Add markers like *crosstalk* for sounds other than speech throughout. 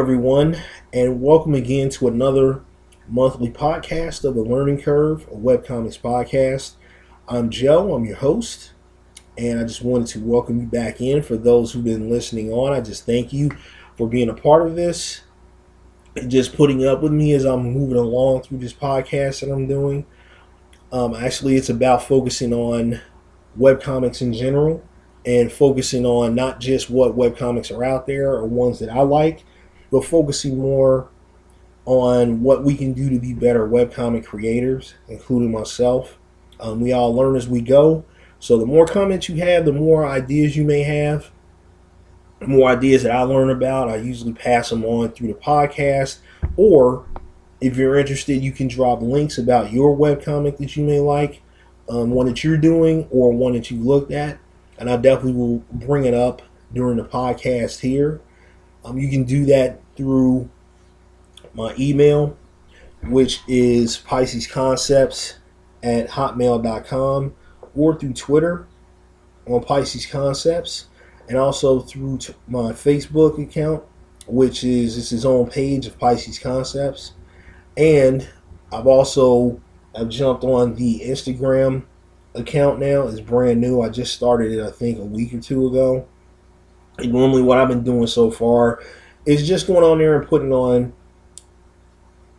Everyone, and welcome again to another monthly podcast of the Learning Curve, a webcomics podcast. I'm Joe, I'm your host, and I just wanted to welcome you back in. For those who've been listening on, I just thank you for being a part of this and just putting up with me as I'm moving along through this podcast that I'm doing. Um, actually, it's about focusing on webcomics in general and focusing on not just what webcomics are out there or ones that I like, but focusing more on what we can do to be better webcomic creators, including myself. Um, we all learn as we go. So the more comments you have, the more ideas you may have, the more ideas that I learn about, I usually pass them on through the podcast. Or if you're interested, you can drop links about your webcomic that you may like, um, one that you're doing, or one that you looked at. And I definitely will bring it up during the podcast here. Um, you can do that through my email, which is Pisces Concepts at hotmail.com, or through Twitter on Pisces Concepts, and also through t- my Facebook account, which is it's his own page of Pisces Concepts. And I've also I've jumped on the Instagram account now. It's brand new. I just started it I think a week or two ago. And normally what I've been doing so far is just going on there and putting on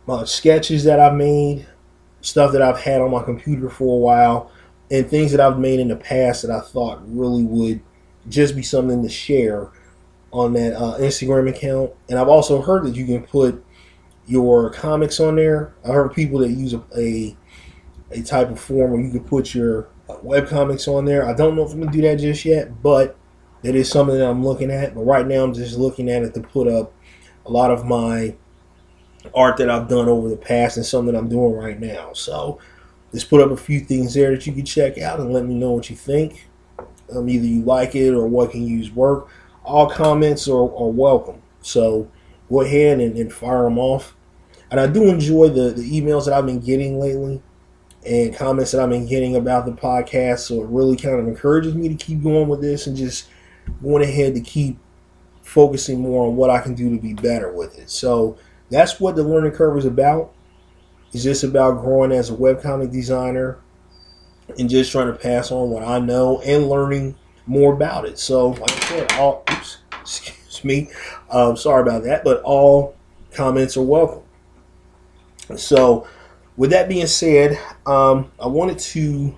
my sketches that I've made, stuff that I've had on my computer for a while, and things that I've made in the past that I thought really would just be something to share on that uh, Instagram account. And I've also heard that you can put your comics on there. I heard people that use a, a, a type of form where you can put your web comics on there. I don't know if I'm gonna do that just yet, but that is something that I'm looking at. But right now, I'm just looking at it to put up a lot of my art that I've done over the past and something I'm doing right now. So just put up a few things there that you can check out and let me know what you think. Um, either you like it or what can use work. All comments are, are welcome. So go ahead and, and, fire them off. And I do enjoy the, the emails that I've been getting lately and comments that I've been getting about the podcast. So it really kind of encourages me to keep going with this and just going ahead to keep focusing more on what I can do to be better with it. So that's what the learning curve is about. It's just about growing as a webcomic designer and just trying to pass on what I know and learning more about it. So, like I said, all oops, *laughs* excuse me, um, sorry about that, but all comments are welcome. So, with that being said, um, I wanted to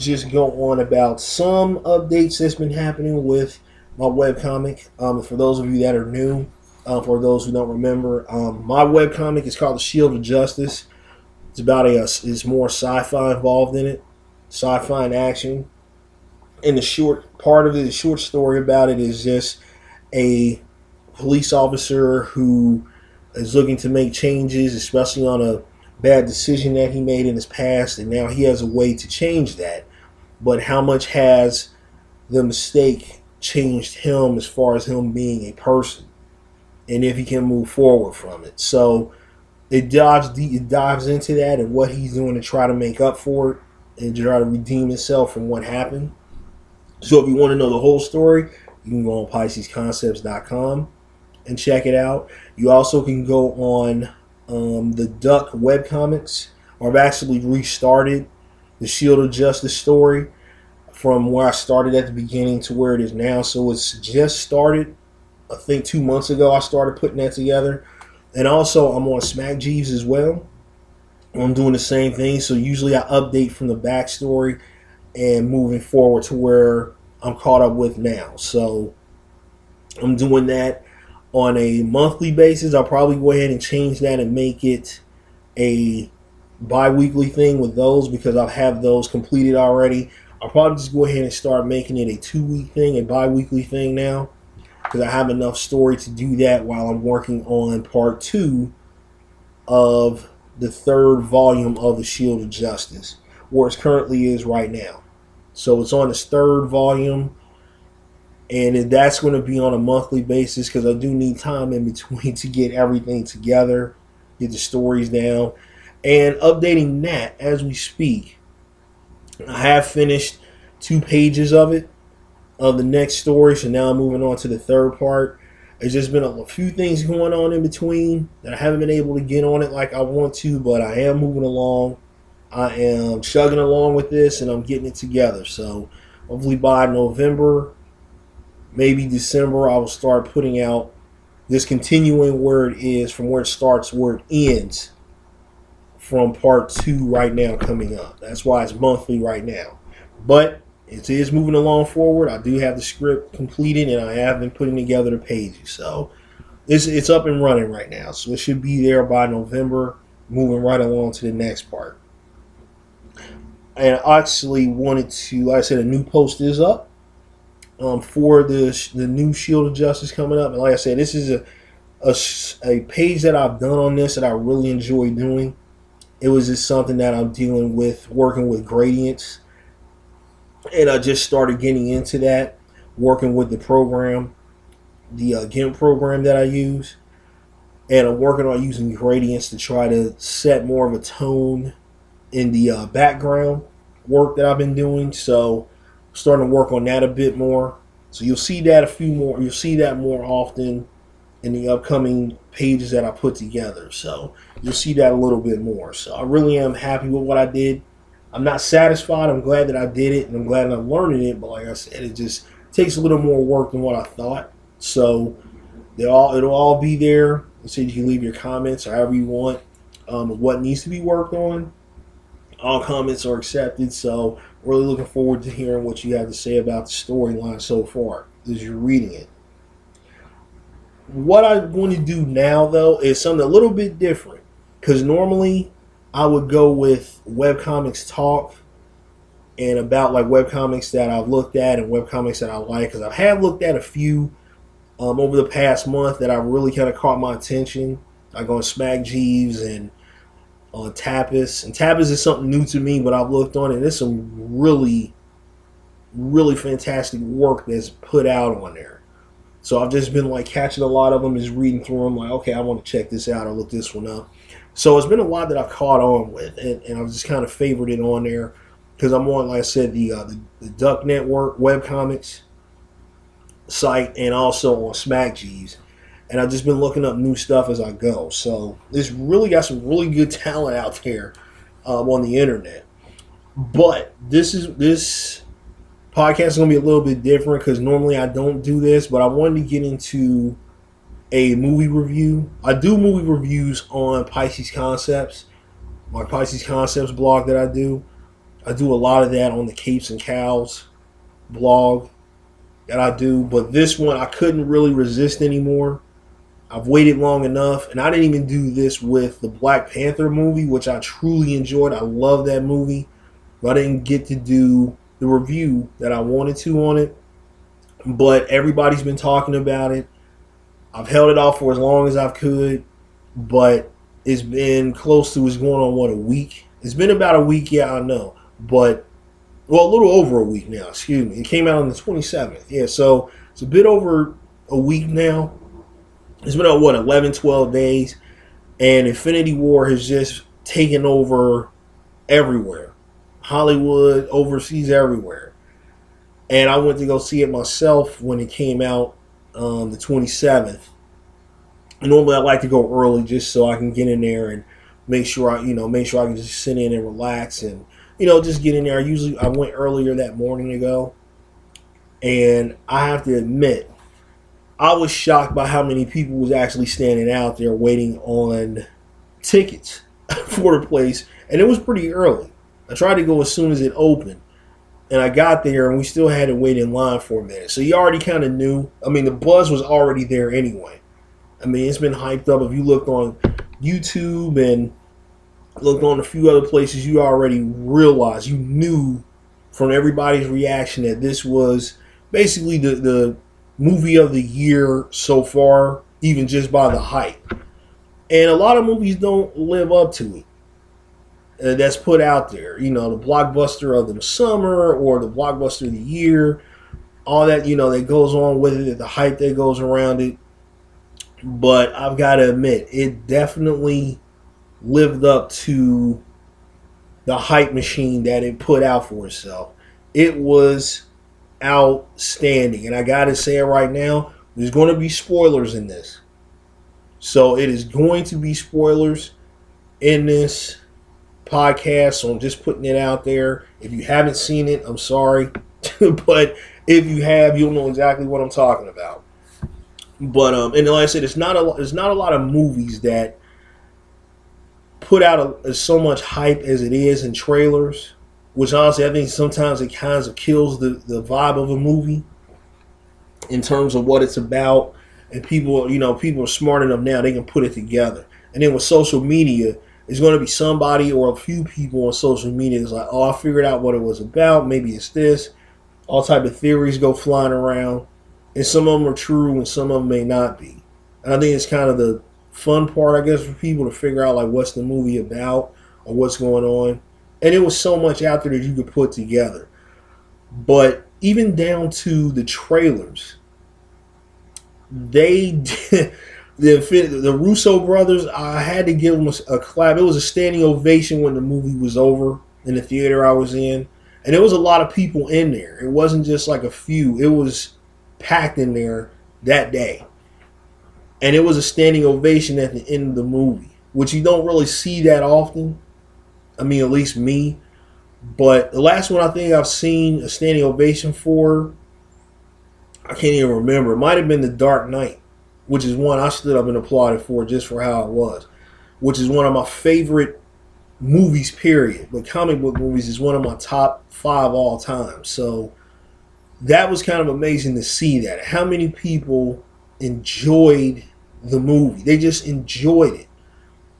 just go on about some updates that's been happening with my webcomic. Um, for those of you that are new, uh, for those who don't remember, um, my webcomic is called The Shield of Justice. It's about a, it's more sci-fi involved in it, sci-fi and action. And the short part of it, the short story about it is just a police officer who is looking to make changes, especially on a bad decision that he made in his past, and now he has a way to change that. But how much has the mistake changed him as far as him being a person, and if he can move forward from it? So it dives it dives into that and what he's doing to try to make up for it and try to redeem himself from what happened. So if you want to know the whole story, you can go on PiscesConcepts.com and check it out. You also can go on um, the Duck webcomics, or I've actually restarted the Shield of Justice story from where I started at the beginning to where it is now. So it's just started. I think two months ago I started putting that together. And also I'm on Smack Jeeves as well. I'm doing the same thing. So usually I update from the backstory and moving forward to where I'm caught up with now. So I'm doing that on a monthly basis. I'll probably go ahead and change that and make it a bi-weekly thing with those because I have those completed already. I'll probably just go ahead and start making it a two-week thing, a bi-weekly thing now because I have enough story to do that while I'm working on part two of the third volume of the Shield of Justice, where it currently is right now. So it's on its third volume and that's going to be on a monthly basis because I do need time in between *laughs* to get everything together, get the stories down, and updating that as we speak. I have finished two pages of it of the next story, so now I'm moving on to the third part. There's just been a few things going on in between that I haven't been able to get on it like I want to, but I am moving along. I am chugging along with this and I'm getting it together. So hopefully by November, maybe December, I will start putting out this continuing where it is from where it starts, where it ends from part two right now coming up. That's why it's monthly right now. But it is moving along forward. I do have the script completed and I have been putting together the pages. So it's, it's up and running right now. So it should be there by November, moving right along to the next part. And I actually wanted to, like I said, a new post is up um, for the, the new Shield of Justice coming up. And like I said, this is a, a, a page that I've done on this that I really enjoy doing. It was just something that I'm dealing with, working with gradients and I just started getting into that, working with the program, the uh, GIMP program that I use, and I'm working on using gradients to try to set more of a tone in the uh, background work that I've been doing. So, starting to work on that a bit more. So you'll see that a few more. You'll see that more often in the upcoming pages that I put together. So you'll see that a little bit more. So I really am happy with what I did. I'm not satisfied. I'm glad that I did it, and I'm glad I'm learning it. But like I said, it just takes a little more work than what I thought. So they all it'll all be there. So you can leave your comments however you want. Um, what needs to be worked on. All comments are accepted. So really looking forward to hearing what you have to say about the storyline so far as you're reading it. What I'm going to do now, though, is something a little bit different. Because normally I would go with webcomics talk and about like webcomics that I've looked at and webcomics that I like because I have looked at a few um, over the past month that I really kind of caught my attention. I go on Smack Jeeves and on Tapas, and Tapas is something new to me, but I've looked on it. And there's some really, really fantastic work that's put out on there. So I've just been like catching a lot of them, just reading through them. Like, okay, I want to check this out or look this one up. So it's been a lot that I've caught on with, and, and I've just kind of favored it on there because I'm on, like I said, the, uh, the, the Duck Network webcomics site and also on Smack. And I've just been looking up new stuff as I go. So it's really got some really good talent out there um, on the internet. But this is this podcast is going to be a little bit different because normally I don't do this, but I wanted to get into a movie review. I do movie reviews on Pisces Concepts, my Pisces Concepts blog that I do. I do a lot of that on the Capes and Cows blog that I do, but this one I couldn't really resist anymore. I've waited long enough, and I didn't even do this with the Black Panther movie, which I truly enjoyed. I love that movie, but I didn't get to do the review that I wanted to on it. But everybody's been talking about it I've held it off for as long as I could, but it's been close to it's going on what a week. It's been about a week, yeah, I know, but well, a little over a week now. Excuse me. It came out on the 27th. Yeah, so it's a bit over a week now. It's been what 11, 12 days, and Infinity War has just taken over everywhere, Hollywood, overseas, everywhere. And I went to go see it myself when it came out um, the 27th. Normally, I like to go early just so I can get in there and make sure I, you know, make sure I can just sit in and relax and, you know, just get in there. I usually I went earlier that morning to go, and I have to admit, I was shocked by how many people was actually standing out there waiting on tickets *laughs* for the place, and it was pretty early. I tried to go as soon as it opened, and I got there and we still had to wait in line for a minute. So you already kind of knew. I mean, the buzz was already there anyway. I mean, it's been hyped up. If you looked on YouTube and looked on a few other places, you already realized, you knew from everybody's reaction that this was basically the, the movie of the year so far, even just by the hype. And a lot of movies don't live up to it uh, that's put out there. You know, the blockbuster of the summer or the blockbuster of the year, all that you know that goes on with it, the hype that goes around it. But I've got to admit, it definitely lived up to the hype machine that it put out for itself. It was outstanding, and I got to say it right now. There's going to be spoilers in this. So it is going to be spoilers in this podcast. So I'm just putting it out there. If you haven't seen it, I'm sorry. *laughs* but if you have, you'll know exactly what I'm talking about. But um, and like I said, it's not a it's not a lot of movies that put out a, so much hype as it is in trailers. Which honestly, I think sometimes it kind of kills the the vibe of a movie in terms of what it's about. And people, you know, people are smart enough now they can put it together. And then with social media, it's going to be somebody or a few people on social media that's like, oh, I figured out what it was about. Maybe it's this. All type of theories go flying around, and some of them are true and some of them may not be. And I think it's kind of the fun part, I guess, for people to figure out like what's the movie about or what's going on. And it was so much out there that you could put together. But even down to the trailers, they *laughs* the the Russo brothers. I had to give them a, a clap. It was a standing ovation when the movie was over in the theater I was in, and there was a lot of people in there. It wasn't just like a few. It was packed in there that day, and it was a standing ovation at the end of the movie, which you don't really see that often. I mean, at least me. But the last one I think I've seen a standing ovation for, I can't even remember. It might have been The Dark Knight which is one I stood up and applauded for just for how it was, which is one of my favorite movies, period. But comic book movies is one of my top five all time. So that was kind of amazing to see that. How many people enjoyed the movie? They just enjoyed it.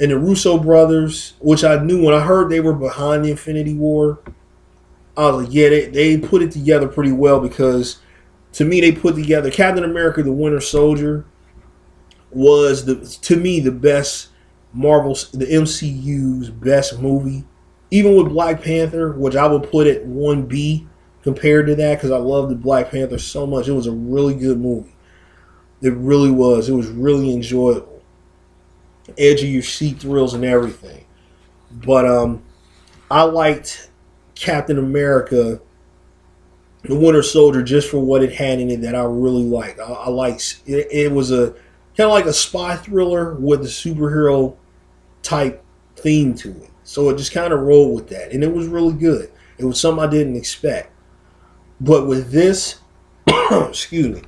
And the Russo brothers, which I knew when I heard they were behind the Infinity War, I was like, yeah, they, they put it together pretty well because to me, they put together Captain America the Winter Soldier was the to me the best Marvel, the MCU's best movie. Even with Black Panther, which I would put at one B compared to that because I loved the Black Panther so much. It was a really good movie. It really was. It was really enjoyable. Edge of your seat thrills and everything. But um, I liked Captain America, the Winter Soldier, just for what it had in it that I really liked. I, I liked it, it was a kind of like a spy thriller with a superhero type theme to it. So it just kind of rolled with that, and it was really good. It was something I didn't expect. But with this, *coughs* excuse me,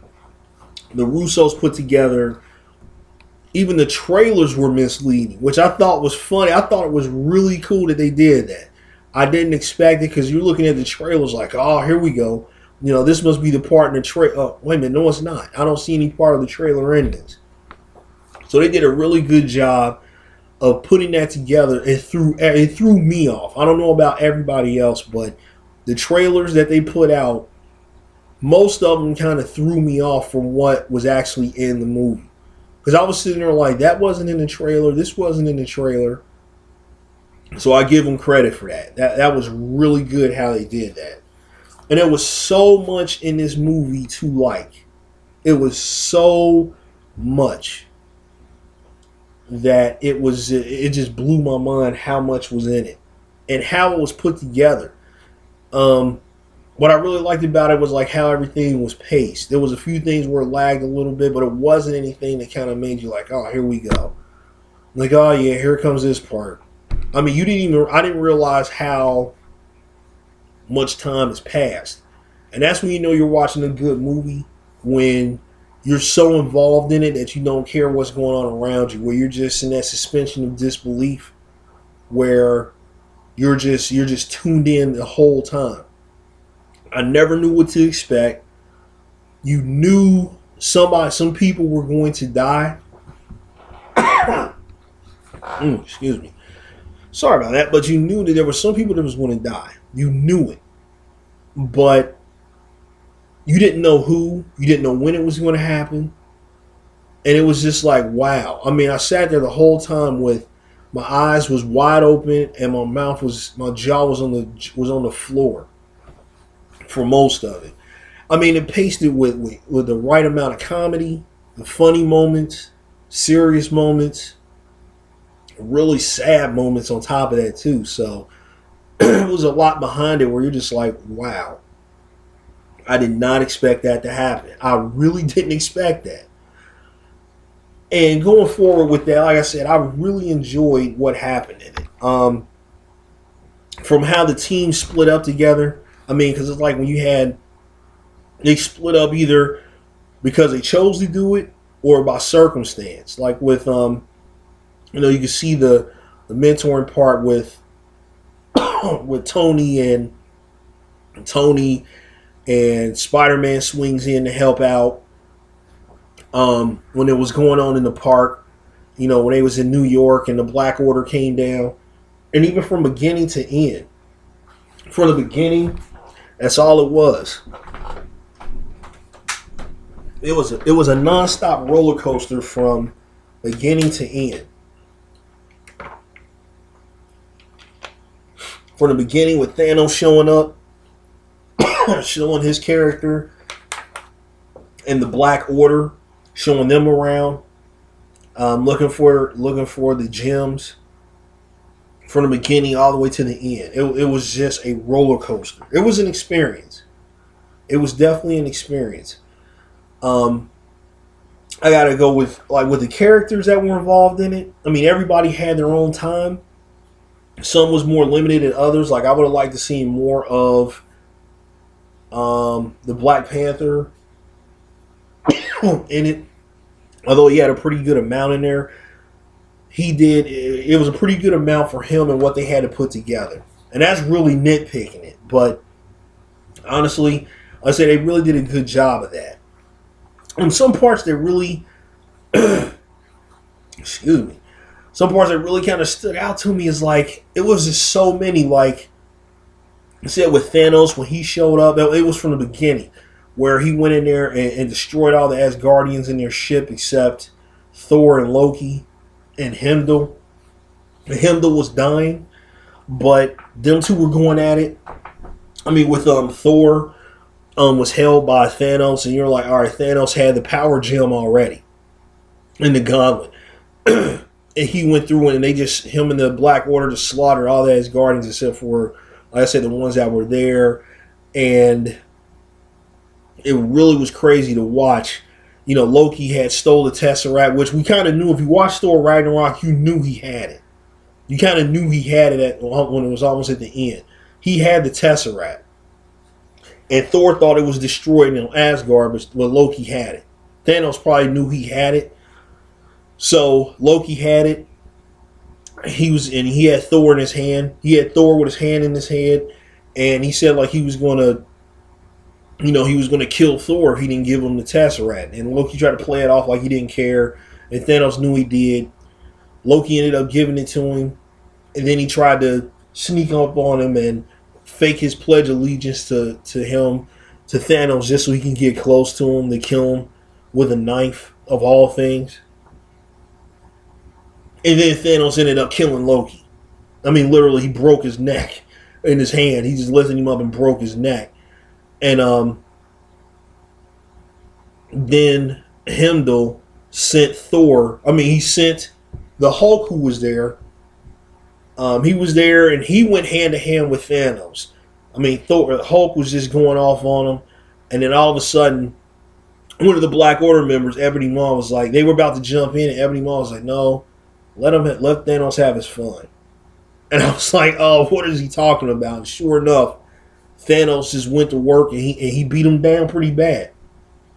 the Russos put together. Even the trailers were misleading, which I thought was funny. I thought it was really cool that they did that. I didn't expect it because you're looking at the trailers like, oh, here we go. You know, this must be the part in the trailer. Oh, uh, wait a minute, no, it's not. I don't see any part of the trailer in this. So they did a really good job of putting that together. It threw it threw me off. I don't know about everybody else, but the trailers that they put out, most of them kind of threw me off from what was actually in the movie. Because I was sitting there like, that wasn't in the trailer. This wasn't in the trailer. So I give them credit for that. That that was really good how they did that. And there was so much in this movie to like. It was so much that it was it just blew my mind how much was in it and how it was put together. Um, what I really liked about it was like how everything was paced. There was a few things where it lagged a little bit, but it wasn't anything that kind of made you like, oh, here we go. Like, oh yeah, here comes this part. I mean, you didn't even I didn't realize how much time has passed, and that's when you know you're watching a good movie when you're so involved in it that you don't care what's going on around you, where you're just in that suspension of disbelief, where you're just you're just tuned in the whole time. I never knew what to expect. You knew somebody, some people were going to die. *coughs* mm, excuse me. Sorry about that, but you knew that there were some people that was going to die. You knew it, but you didn't know who, you didn't know when it was going to happen. And it was just like, wow. I mean, I sat there the whole time with my eyes was wide open and my mouth was my jaw was on the was on the floor for most of it. I mean, it pasted with, with with the right amount of comedy, the funny moments, serious moments, really sad moments on top of that too. So *clears throat* it was a lot behind it where you're just like, wow. I did not expect that to happen. I really *laughs* didn't expect that. And going forward with that, like I said, I really enjoyed what happened in it. Um, from how the team split up together. I mean, because it's like when you had they split up either because they chose to do it or by circumstance. Like with um, you know, you can see the the mentoring part with *coughs* with Tony and Tony and Spider Man swings in to help out. Um, when it was going on in the park, you know, when they was in New York and the Black Order came down, and even from beginning to end, from the beginning, that's all it was. It was a, it was a nonstop roller coaster from beginning to end. From the beginning with Thanos showing up, *clears throat* showing his character, and the Black Order, showing them around, um, looking for looking for the gems from the beginning all the way to the end. It, it was just a roller coaster. It was an experience. It was definitely an experience. Um, I gotta go with like with the characters that were involved in it. I mean, everybody had their own time. Some was more limited than others. Like I would have liked to see more of um, the Black Panther *coughs* in it. Although he had a pretty good amount in there, he did. It was a pretty good amount for him and what they had to put together, and that's really nitpicking it. But honestly, I say they really did a good job of that. In some parts, they really, *coughs* excuse me, some parts that really kind of stood out to me is like it was just so many like Said with Thanos when he showed up, it was from the beginning where he went in there and, and destroyed all the Asgardians in their ship except Thor and Loki and Heimdall. Heimdall was dying, but them two were going at it. I mean, with um Thor um was held by Thanos, and you're like, all right, Thanos had the power gem already in the gauntlet. *clears throat* and he went through and they just him and the Black Order just slaughtered all the Asgardians except for like I said, the ones that were there, and it really was crazy to watch. You know, Loki had stole the Tesseract, which we kind of knew. If you watched Thor Ragnarok, you knew he had it. You kind of knew he had it at, when it was almost at the end. He had the Tesseract. And Thor thought it was destroyed in Asgard, but, but Loki had it. Thanos probably knew he had it. So Loki had it he was and he had Thor in his hand. He had Thor with his hand in his head, and he said like he was to, you know, he was to kill Thor if he didn't give him the Tesseract. And Loki tried to play it off like he didn't care, and Thanos knew he did. Loki ended up giving it to him, and then he tried to sneak up on him and fake his pledge allegiance to to him to Thanos just so he can get close to him to kill him with a knife of all things. And then Thanos ended up killing Loki. I mean, literally, he broke his neck in his hand. He just lifted him up and broke his neck. And um, then Heimdall sent Thor. I mean, he sent the Hulk who was there. Um, he was there, and he went hand to hand with Thanos. I mean, Thor, Hulk was just going off on him, and then all of a sudden, one of the Black Order members, Ebony Maw, was like, they were about to jump in, and Ebony Maw was like, "No, let him let Thanos have his fun. And I was like, oh, what is he talking about? And sure enough, Thanos just went to work and he and he beat him down pretty bad.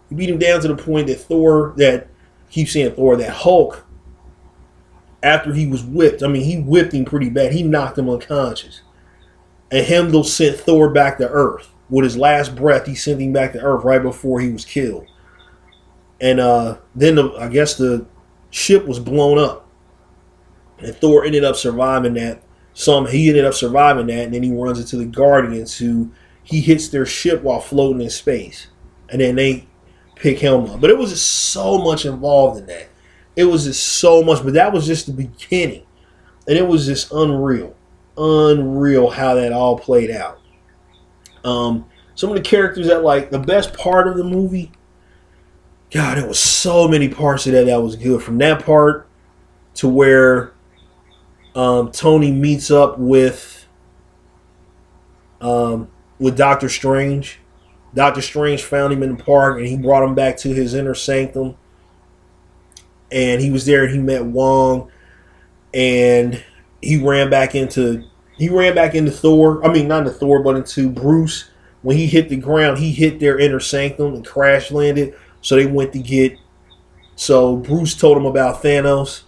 He beat him down to the point that Thor that keep saying Thor, that Hulk, after he was whipped, I mean he whipped him pretty bad. He knocked him unconscious. And Heimdall sent Thor back to Earth. With his last breath, he sent him back to Earth right before he was killed. And uh, then the, I guess the ship was blown up and Thor ended up surviving that. Some he ended up surviving that, and then he runs into the Guardians, who he hits their ship while floating in space, and then they pick him up. But it was just so much involved in that. It was just so much, but that was just the beginning, and it was just unreal, unreal how that all played out. Um, some of the characters that like the best part of the movie. God, it was so many parts of that that was good. From that part to where um, Tony meets up with um, with Doctor Strange. Doctor Strange found him in the park and he brought him back to his inner sanctum. And he was there and he met Wong and he ran back into he ran back into Thor. I mean not into Thor, but into Bruce. When he hit the ground, he hit their inner sanctum and crash landed. So they went to get so Bruce told him about Thanos,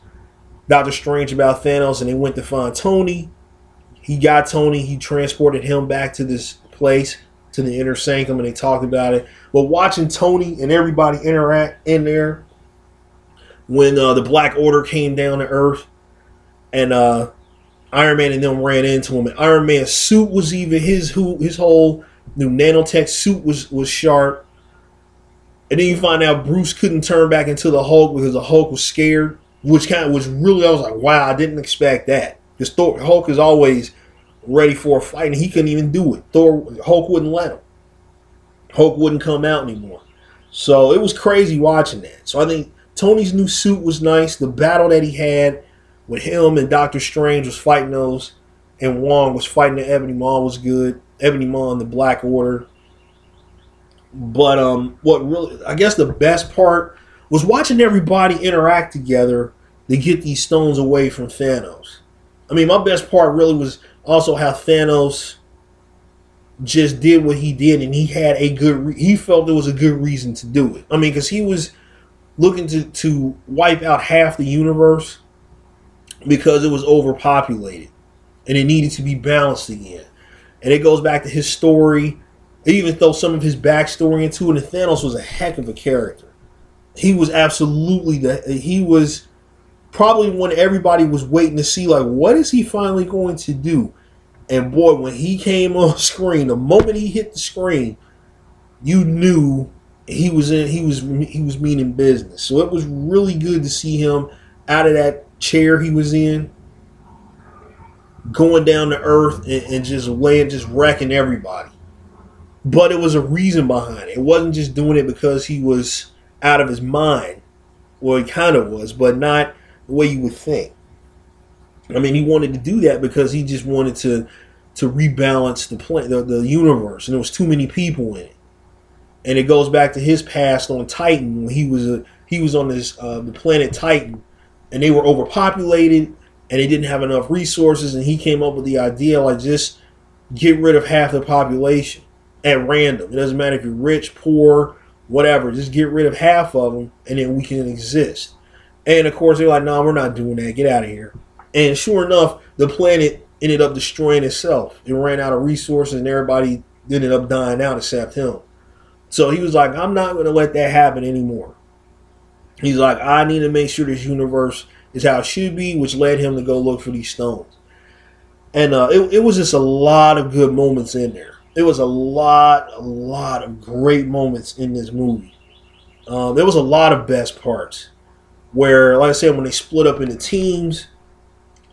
Doctor Strange about Thanos, and they went to find Tony. He got Tony, he transported him back to this place to the inner sanctum and they talked about it. But watching Tony and everybody interact in there when uh, the Black Order came down to Earth and uh, Iron Man and them ran into him. And Iron Man's suit was even his who his whole new nanotech suit was was sharp. And then you find out Bruce couldn't turn back into the Hulk because the Hulk was scared, which kind of was really I was like, wow, I didn't expect that. Because Thor, Hulk is always ready for a fight, and he couldn't even do it. Thor Hulk wouldn't let him. Hulk wouldn't come out anymore. So it was crazy watching that. So I think Tony's new suit was nice. The battle that he had with him and Doctor Strange was fighting those, and Wong was fighting the Ebony Maw was good. Ebony Maw and the Black Order. But um, what really, I guess the best part was watching everybody interact together to get these stones away from Thanos. I mean, my best part really was also how Thanos just did what he did, and he had a good. Re- he felt there was a good reason to do it. I mean, because he was looking to to wipe out half the universe because it was overpopulated, and it needed to be balanced again. And it goes back to his story, even though some of his backstory into it. And Thanos was a heck of a character. He was absolutely the. He was probably when everybody was waiting to see like what is he finally going to do? And boy when he came *laughs* on screen the moment he hit the screen you knew he was in he was he was meaning business. So it was really good to see him out of that chair he was in going down to earth and, and just laying just wrecking everybody. But it was a reason behind it. It wasn't just doing it because he was out of his mind well he kind of was but not the way you would think. I mean, he wanted to do that because he just wanted to to rebalance the plan, the, the universe, and there was too many people in it. And it goes back to his past on Titan when he was a he was on this uh, the planet Titan, and they were overpopulated and they didn't have enough resources, and he came up with the idea like just get rid of half the population at random. It doesn't matter if you're rich, poor, whatever. Just get rid of half of them, and then we can exist. And of course, they're like, no, nah, we're not doing that. Get out of here. And sure enough, the planet ended up destroying itself. It ran out of resources and everybody ended up dying out except him. So he was like, I'm not going to let that happen anymore. He's like, I need to make sure this universe is how it should be, which led him to go look for these stones. And uh, it, it was just a lot of good moments in there. There was a lot, a lot of great moments in this movie. Um, there was a lot of best parts where, like I said, when they split up into teams,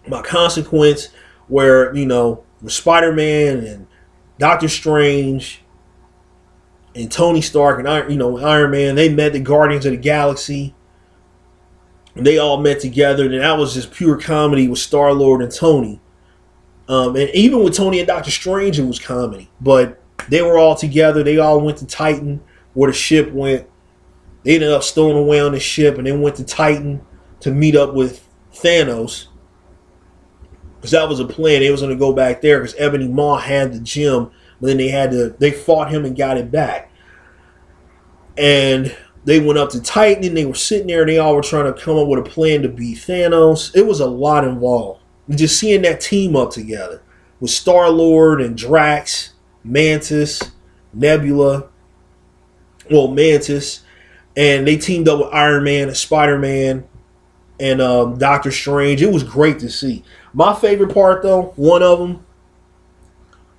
by consequence, where you know with Spider Man and Doctor Strange and Tony Stark and Iron, you know Iron Man, they met the Guardians of the Galaxy. And they all met together, and that was just pure comedy with Star Lord and Tony. Um, and even with Tony and Doctor Strange, it was comedy. But they were all together. They all went to Titan, where the ship went they ended up stowing away on the ship and then went to Titan to meet up with Thanos. Because that was a plan. They was going to go back there because Ebony Maw had the gem, but then they had to, they fought him and got it back. And they went up to Titan and they were sitting there and they all were trying to come up with a plan to beat Thanos. It was a lot involved. Just seeing that team up together with Star Lord and Drax, Mantis, Nebula, well, Mantis, and they teamed up with Iron Man and Spider Man and um, Doctor Strange. It was great to see. My favorite part, though, one of them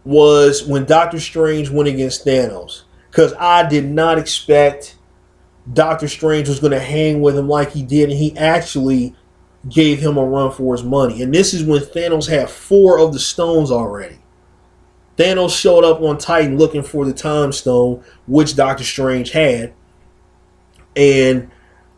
was when Doctor Strange went against Thanos because I did not expect Doctor Strange was going to hang with him like he did, and he actually gave him a run for his money. And this is when Thanos had four of the stones already. Thanos showed up on Titan looking for the Time Stone, which Doctor Strange had and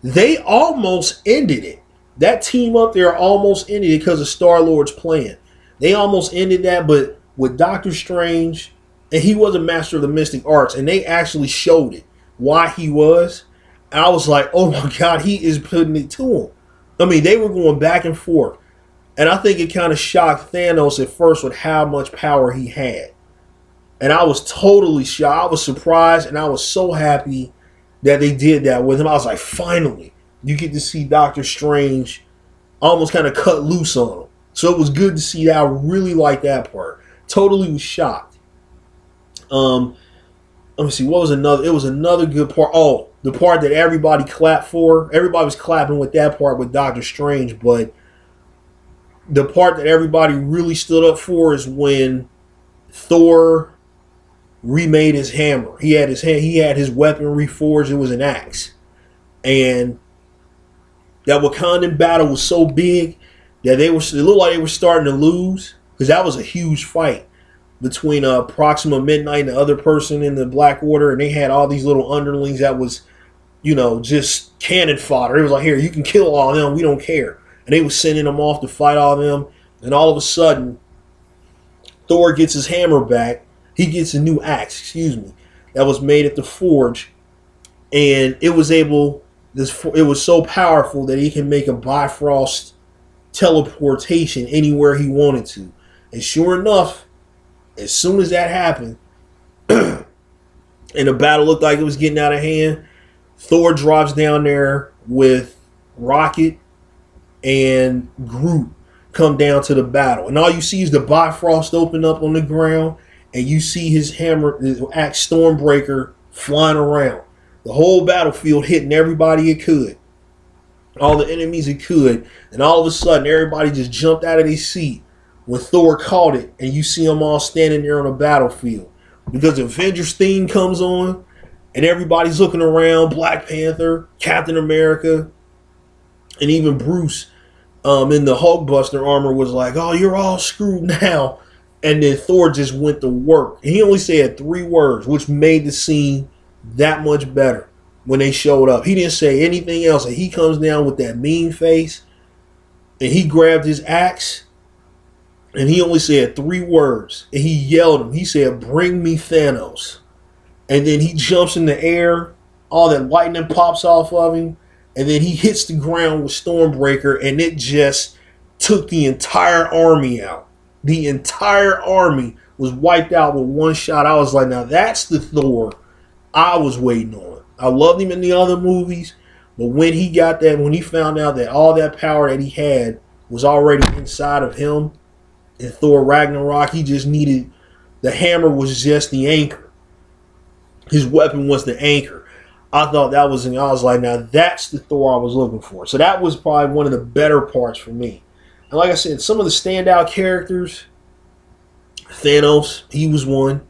they almost ended it. That team up there almost ended it because of Star Lord's plan. They almost ended that, but with Doctor Strange and he was a master of the mystic arts, and they actually showed it why he was. I was like, *laughs* oh my god, he is putting it to him. I mean, they were going back and forth, and I think it kind of shocked Thanos at first with how much power he had, and I was totally shocked. I was surprised, and I was so happy that they did that with him. I was like, finally, you get to see Doctor Strange almost kind of cut loose on him. So it was good to see that. I really liked that part. Totally was shocked. Um, let me see. What was another? It was another good part. Oh, the part that everybody clapped for. Everybody was clapping with that part with Doctor Strange, but the part that everybody really stood up for is when Thor remade his hammer. He had his hand, he had his weapon reforged. It was an axe, and that Wakandan battle was so big that they were. It looked like they were starting to lose because that was a huge fight between uh, Proxima Midnight and the other person in the Black Order, and they had all these little underlings that was, you know, just cannon fodder. It was like, here, you can kill all of them, we don't care. And they was sending them off to fight all of them, and all of a sudden, Thor gets his hammer back. He gets a new axe, excuse me, that was made at the forge, and it was able. This it was so powerful that he can make a Bifrost teleportation anywhere he wanted to. And sure enough, as soon as that happened, *clears throat* and the battle looked like it was getting out of hand, Thor drops down there with Rocket and Groot come down to the battle. And all you see is the Bifrost open up on the ground, and you see his hammer, his axe Stormbreaker flying around. The whole battlefield hitting everybody it could. All the enemies it could. And all of a sudden, everybody just jumped out of their seat when Thor caught it and you see them all standing there on a battlefield. Because Avengers theme comes on and everybody's looking around Black Panther, Captain America, and even Bruce um, in the Hulkbuster armor was like, oh, you're all screwed *laughs* now. And then Thor just went to work. He only said three words, which made the scene that much better when they showed up. He didn't say anything else. And he comes down with that mean face and he grabbed his axe and he only said three words and he yelled him he said bring me thanos. And then he jumps in the air all that lightning pops off of him and then he hits the ground with stormbreaker and it just took the entire army out. The entire army was wiped out with one shot. I was like now that's the thor i was waiting on. I loved him in the other movies but when he got that when he found out that all that power that he had was already inside of him in Thor Ragnarok, he just needed the hammer was just the anchor. His weapon was the anchor. I thought that was, and I was like, now that's the Thor I was looking for. So that was probably one of the better parts for me. And like I said, some of the standout characters, Thanos, he was one.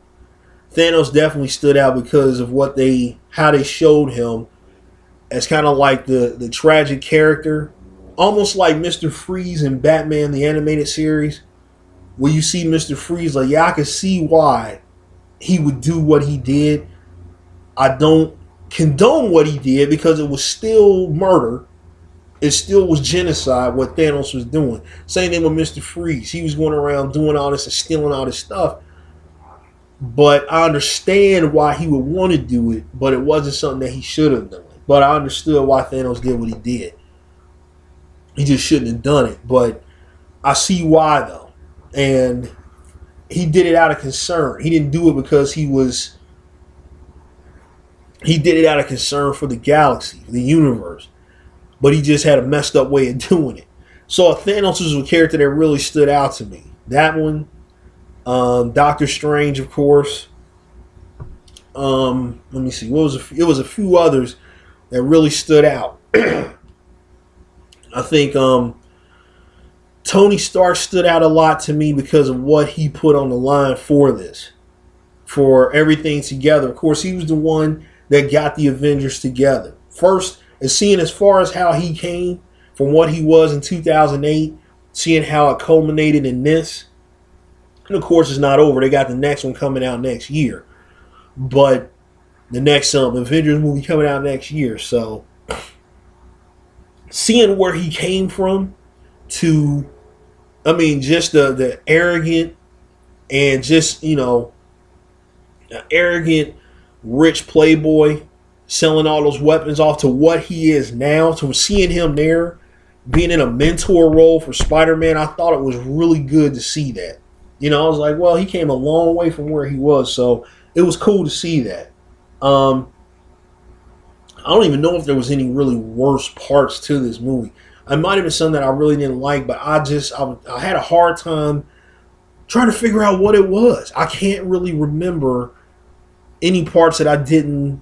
Thanos definitely stood out because of what they, how they showed him as kind of like the the tragic character, almost like Mister Freeze in Batman the animated series where you see Mr. Freeze, like, yeah, I can see why he would do what he did. I don't condone what he did because it was still murder. It still was genocide what Thanos was doing. Same thing with Mr. Freeze. He was going around doing all this and stealing all this stuff. But I understand why he would want to do it, but it wasn't something that he should have done. But I understood why Thanos did what he did. He just shouldn't have done it. But I see why though and he did it out of concern. He didn't do it because he was. He did it out of concern for the galaxy, the universe, but he just had a messed up way of *laughs* doing it. So Thanos was a character that really stood out to me. That one, um, Doctor Strange, of course. Um, let me see. What was a it was a few others that really stood out. *clears throat* I think um, Tony Stark stood out a lot to me because of what he put on the line for this, for everything together. Of course, he was the one that got the Avengers together. First, and seeing as far as how he came from what he was in 2008, seeing how it culminated in this. And of course, it's not over. They got the next one coming out next year. But the next um, Avengers movie coming out next year. So seeing where he came from to I mean, just the the arrogant and just you know arrogant, rich playboy selling all those weapons off to what he is now, to seeing him there, being in a mentor role for Spider Man, I thought it was really good to see that. You know, I was like, well, he came a long way from where he was, so it was cool to see that. Um, I don't even know if there was any really worse parts to this movie. I might have been something that I really didn't like, but I just I, I had a hard time trying to figure out what it was. I can't really remember any parts that I didn't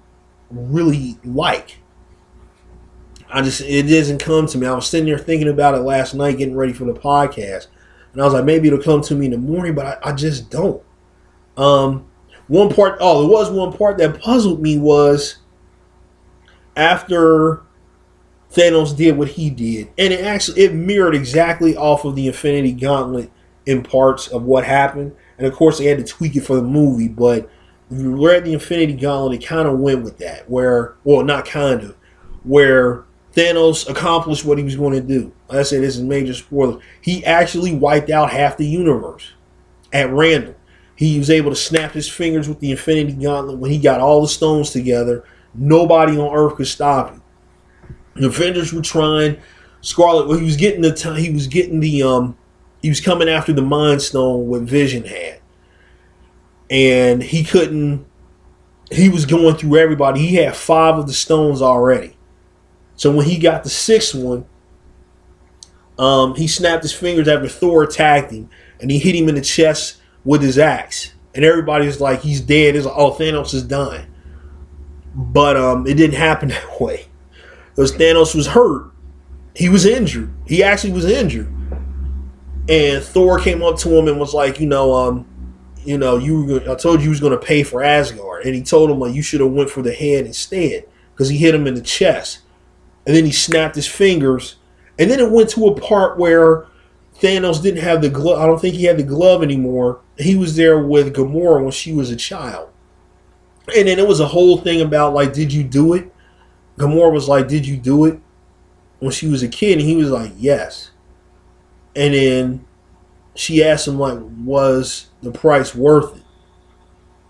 really like. I just it doesn't come to me. I was sitting there thinking about it last night, getting ready for the podcast, and I was like, maybe it'll come to me in the morning, but I, I just don't. Um, one part, oh, there was one part that puzzled me was after Thanos did what he did, and it actually it mirrored exactly off of the Infinity Gauntlet in parts of what happened, and of course they had to tweak it for the movie, but if you read the Infinity Gauntlet, it kind of went with that, where, well, not kind of, where Thanos accomplished what he was going to do. Like I said, this is major spoiler. He actually wiped out half the universe at random. He was able to snap his fingers with the Infinity Gauntlet when he got all the stones together. Nobody on Earth could stop him. The Avengers were trying. Scarlet, well, he was getting the time. He was getting the um. He was coming after the Mind Stone what Vision had and he couldn't. He was going through everybody. He had five of the stones already. So when he got the sixth one, um, he snapped his fingers after Thor attacked him, and he hit him in the chest with his axe. And everybody's like, he's dead. It's like, oh, Thanos is dying. But um, it didn't happen *laughs* that way. Because Thanos was hurt. He was injured. He actually was injured. And Thor came up to him and was like, you know, um, you know, you I told you he was going to pay for Asgard, and he told him like you should have went for the head instead because he hit him in the chest, and then he snapped his fingers, and then it went to a part where Thanos didn't have the glove. I don't think he had the glove anymore. He was there with Gamora when she was a child, and then it was a whole thing about like, did you do it? Gamora was like, did you do it when she was a kid? And he was like, yes. And then she asked him like, was the price worth it?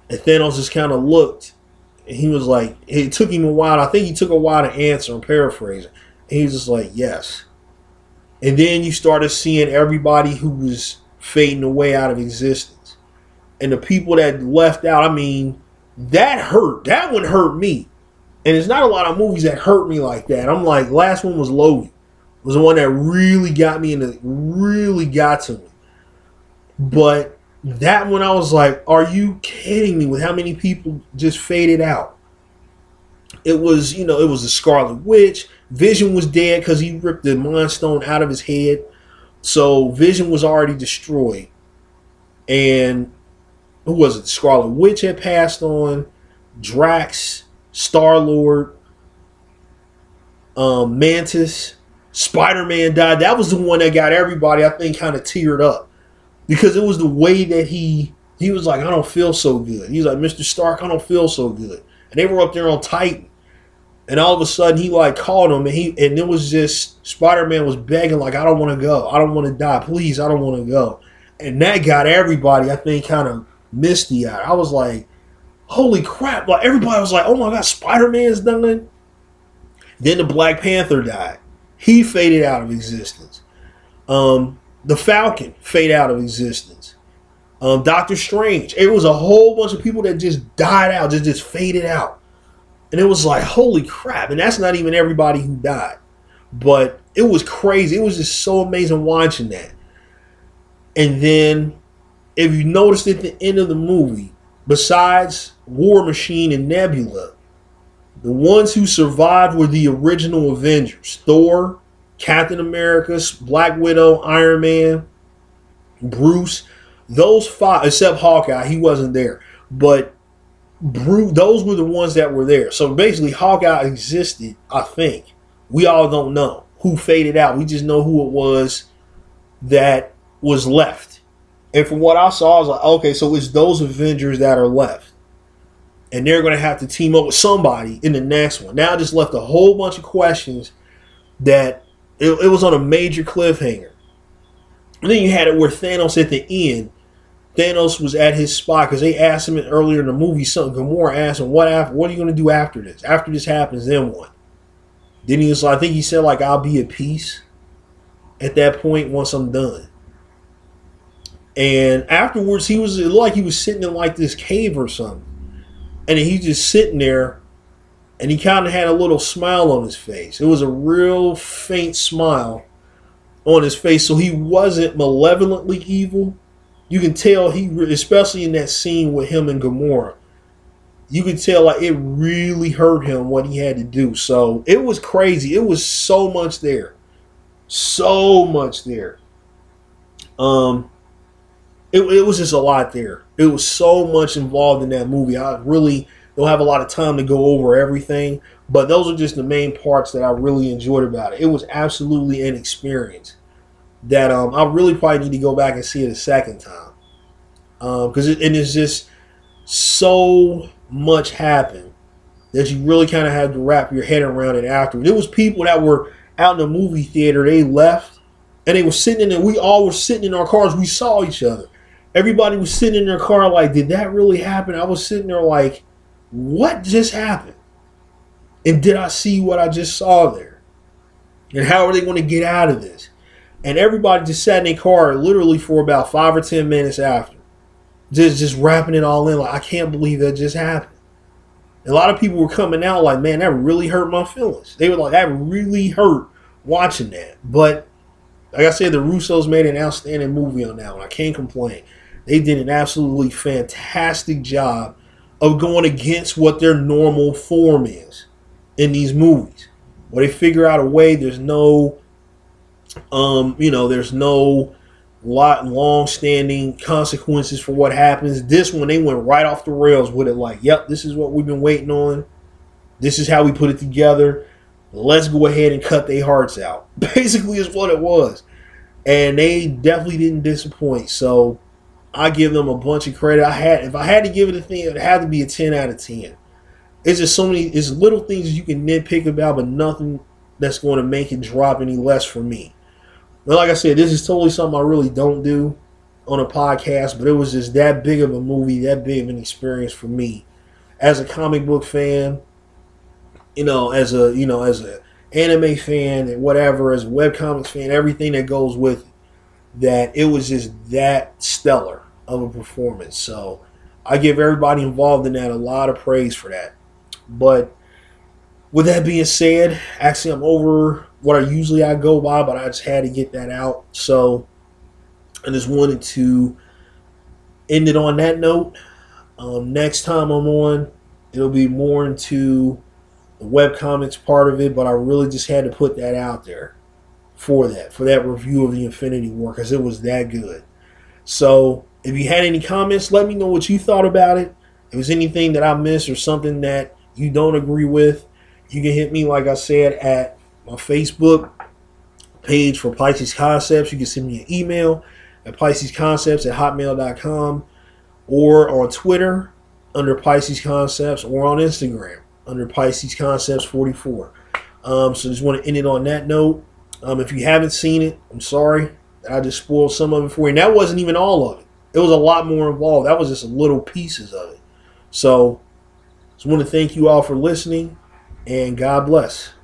And Thanos just kind of looked, and he was like, it took him a while. I think he took a while to answer. I'm paraphrasing. And he was just like, yes. And then you started seeing everybody who was fading away out of existence, and the people that left out. I mean, that hurt. That one hurt me. And there's not a lot of movies that hurt me like that. I'm like, last one was Logan. Was the one that really got me and really got to me. But that one, I was like, are you kidding me with how many people just faded out? It was, you know, it was the Scarlet Witch. Vision was dead because he ripped the Mind Stone out of his head. So Vision was already destroyed. And who was it? Scarlet Witch had passed on. Drax, Star Lord, um, Mantis, Spider Man died. That was the one that got everybody, I think, kind of teared up because it was the way that he he was like, I don't feel so good. He's like, Mr. Stark, I don't feel so good. And they were up there on Titan. And all of a sudden he like called him and he and it was just Spider-Man was begging, like, I don't want to go. I don't want to die. Please, I don't want to go. And that got everybody, I think, kind of misty eyed. I was like, holy crap. Like everybody was like, oh my god, Spider-Man's done. Then the Black Panther died. He faded out of existence. Um, the Falcon fade out of existence. Um, Doctor Strange. It was a whole bunch of people that just died out, just just faded out, and it was like holy crap. And that's not even everybody who died, but it was crazy. It was just so amazing watching that. And then, if you noticed at the end of the movie, besides War Machine and Nebula, the ones who survived were the original Avengers: Thor, Captain America, Black Widow, Iron Man, Bruce, those five, except Hawkeye, he wasn't there. But Bruce, those were the ones that were there. So basically, Hawkeye existed, I think. We all don't know who faded out. We just know who it was that was left. And from what I saw, I was like, okay, so it's those Avengers that are left. And they're going to have to team up with somebody in the next one. Now I just left a whole bunch of questions that it, it was on a major cliffhanger. And then you had it where Thanos at the end Thanos was at his spot because they asked him earlier in the movie something. Gamora asked him, "What after? What are you going to do after this? After this happens, then what?" Then he was, like, I think he said, like, "I'll be at peace." At that point, once I'm done. And afterwards, he was like he was sitting in like this cave or something, and he's just sitting there, and he kind of had a little smile on his face. It was a real faint smile on his face, so he wasn't malevolently evil you can tell he, especially in that scene with him and Gamora, you could tell like it really hurt him what he had to do. So it was crazy. It was so much there, so much there. Um, it, it was just a lot there. It was so much involved in that movie. I really don't have a lot of time to go over everything, but those are just the main parts that I really enjoyed about it. It was absolutely an experience that um, I really probably need to go back and see it a second time because um, it, it's just so much happened that you really kind of had to wrap your head around it after. There was people that were out in the movie theater, they left, and they were sitting in there. We all were sitting in our cars. We saw each other. Everybody was sitting in their car like, did that really happen? I was sitting there like, what just happened? And did I see what I just saw there? And how are they going to get out of this? and everybody just sat in their car literally for about five or ten minutes after, just just wrapping it all in. Like I can't believe that just happened. a lot of people were coming out like, man, that really hurt my feelings. They were like, that really hurt watching that. But like I said, the Russos made an outstanding movie on that one. I can't complain. They did an absolutely fantastic job of going against what their normal form is in these movies. Where they figure out a way, there's no um, you know, there's no lot long standing consequences for what happens. This one they went right off the rails with it like, yep, this is what we've been waiting on. This is how we put it together. Let's go ahead and cut their hearts out. *laughs* Basically is what it was. And they definitely didn't disappoint. So I give them a bunch of credit. I had if I had to give it a thing, it had to be a 10 out of 10. It's just so many it's little things you can nitpick about, but nothing that's going to make it drop any less for me. But like I said, this is totally something I really don't do on a podcast, but it was just that big of a movie, that big of an experience for me as a comic book fan, you know, as a you know, as a anime fan and whatever, as a webcomics fan, everything that goes with it, that it was just that stellar of a performance. So I give everybody involved in that a lot of praise for that. But with that being said, actually I'm over what I usually I go by, but I just had to get that out. So I just wanted to end it on that note. Um, next time I'm on, it'll be more into the web comics part of it, but I really just had to put that out there for that, for that review of the Infinity War, because it was that good. So if you had any comments, let me know what you thought about it. If there's anything that I missed or something that you don't agree with, you can hit me, like I said, at my Facebook page for Pisces Concepts. You can send me an email at PiscesConcepts at hotmail.com or on Twitter under Pisces Concepts or on Instagram under Pisces Concepts 44. Um, so just want to end it on that note. Um, if you haven't seen it, I'm sorry that I just spoiled some of it for you. And that wasn't even all of it. It was a lot more involved. That was just little pieces of it. So just want to thank you all for listening and God bless.